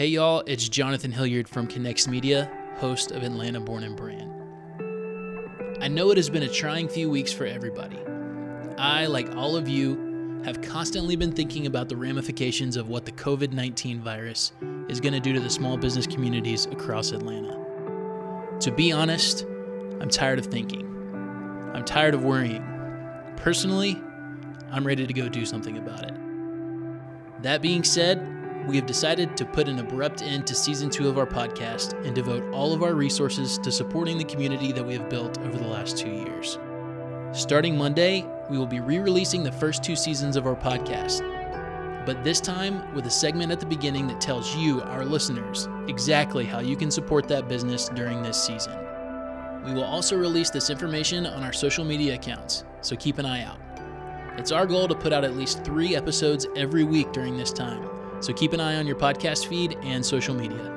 Hey y'all, it's Jonathan Hilliard from Connects Media, host of Atlanta Born and Brand. I know it has been a trying few weeks for everybody. I, like all of you, have constantly been thinking about the ramifications of what the COVID 19 virus is going to do to the small business communities across Atlanta. To be honest, I'm tired of thinking. I'm tired of worrying. Personally, I'm ready to go do something about it. That being said, we have decided to put an abrupt end to season two of our podcast and devote all of our resources to supporting the community that we have built over the last two years. Starting Monday, we will be re releasing the first two seasons of our podcast, but this time with a segment at the beginning that tells you, our listeners, exactly how you can support that business during this season. We will also release this information on our social media accounts, so keep an eye out. It's our goal to put out at least three episodes every week during this time so keep an eye on your podcast feed and social media.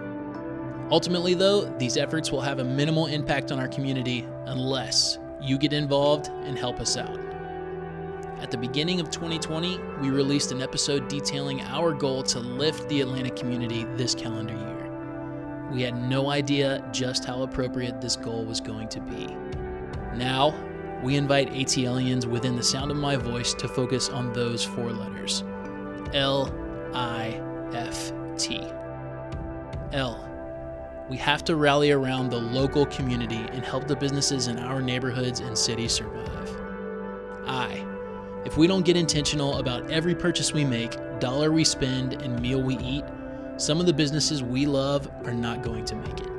Ultimately, though, these efforts will have a minimal impact on our community unless you get involved and help us out. At the beginning of 2020, we released an episode detailing our goal to lift the Atlanta community this calendar year. We had no idea just how appropriate this goal was going to be. Now, we invite ATLiens within the sound of my voice to focus on those four letters L I F T. L. We have to rally around the local community and help the businesses in our neighborhoods and cities survive. I. If we don't get intentional about every purchase we make, dollar we spend, and meal we eat, some of the businesses we love are not going to make it.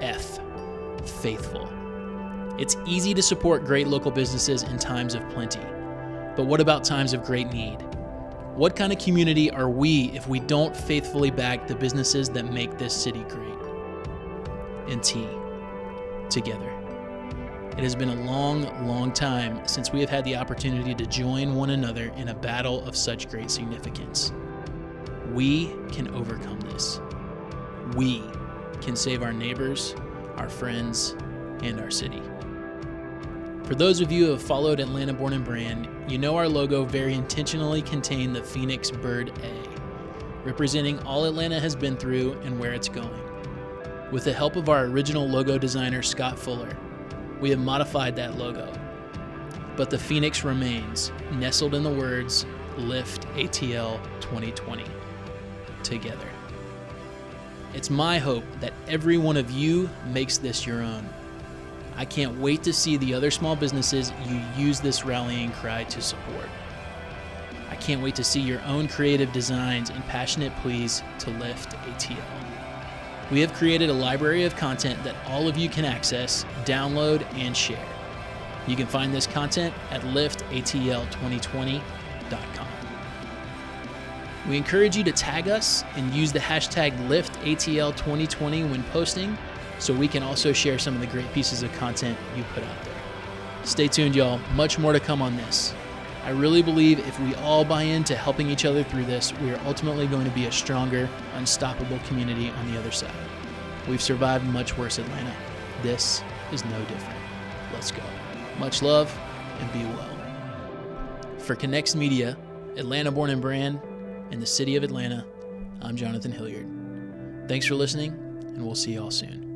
F. Faithful. It's easy to support great local businesses in times of plenty. But what about times of great need? What kind of community are we if we don't faithfully back the businesses that make this city great? And T, together. It has been a long, long time since we have had the opportunity to join one another in a battle of such great significance. We can overcome this. We can save our neighbors, our friends, and our city. For those of you who have followed Atlanta Born and Brand, you know our logo very intentionally contained the Phoenix Bird A, representing all Atlanta has been through and where it's going. With the help of our original logo designer, Scott Fuller, we have modified that logo. But the Phoenix remains, nestled in the words Lift ATL 2020 together. It's my hope that every one of you makes this your own I can't wait to see the other small businesses you use this rallying cry to support. I can't wait to see your own creative designs and passionate pleas to lift ATL. We have created a library of content that all of you can access, download, and share. You can find this content at liftatl2020.com. We encourage you to tag us and use the hashtag LiftATL2020 when posting so we can also share some of the great pieces of content you put out there. Stay tuned, y'all. Much more to come on this. I really believe if we all buy into helping each other through this, we are ultimately going to be a stronger, unstoppable community on the other side. We've survived much worse, Atlanta. This is no different. Let's go. Much love and be well. For Connects Media, Atlanta Born and Brand, and the city of Atlanta, I'm Jonathan Hilliard. Thanks for listening, and we'll see y'all soon.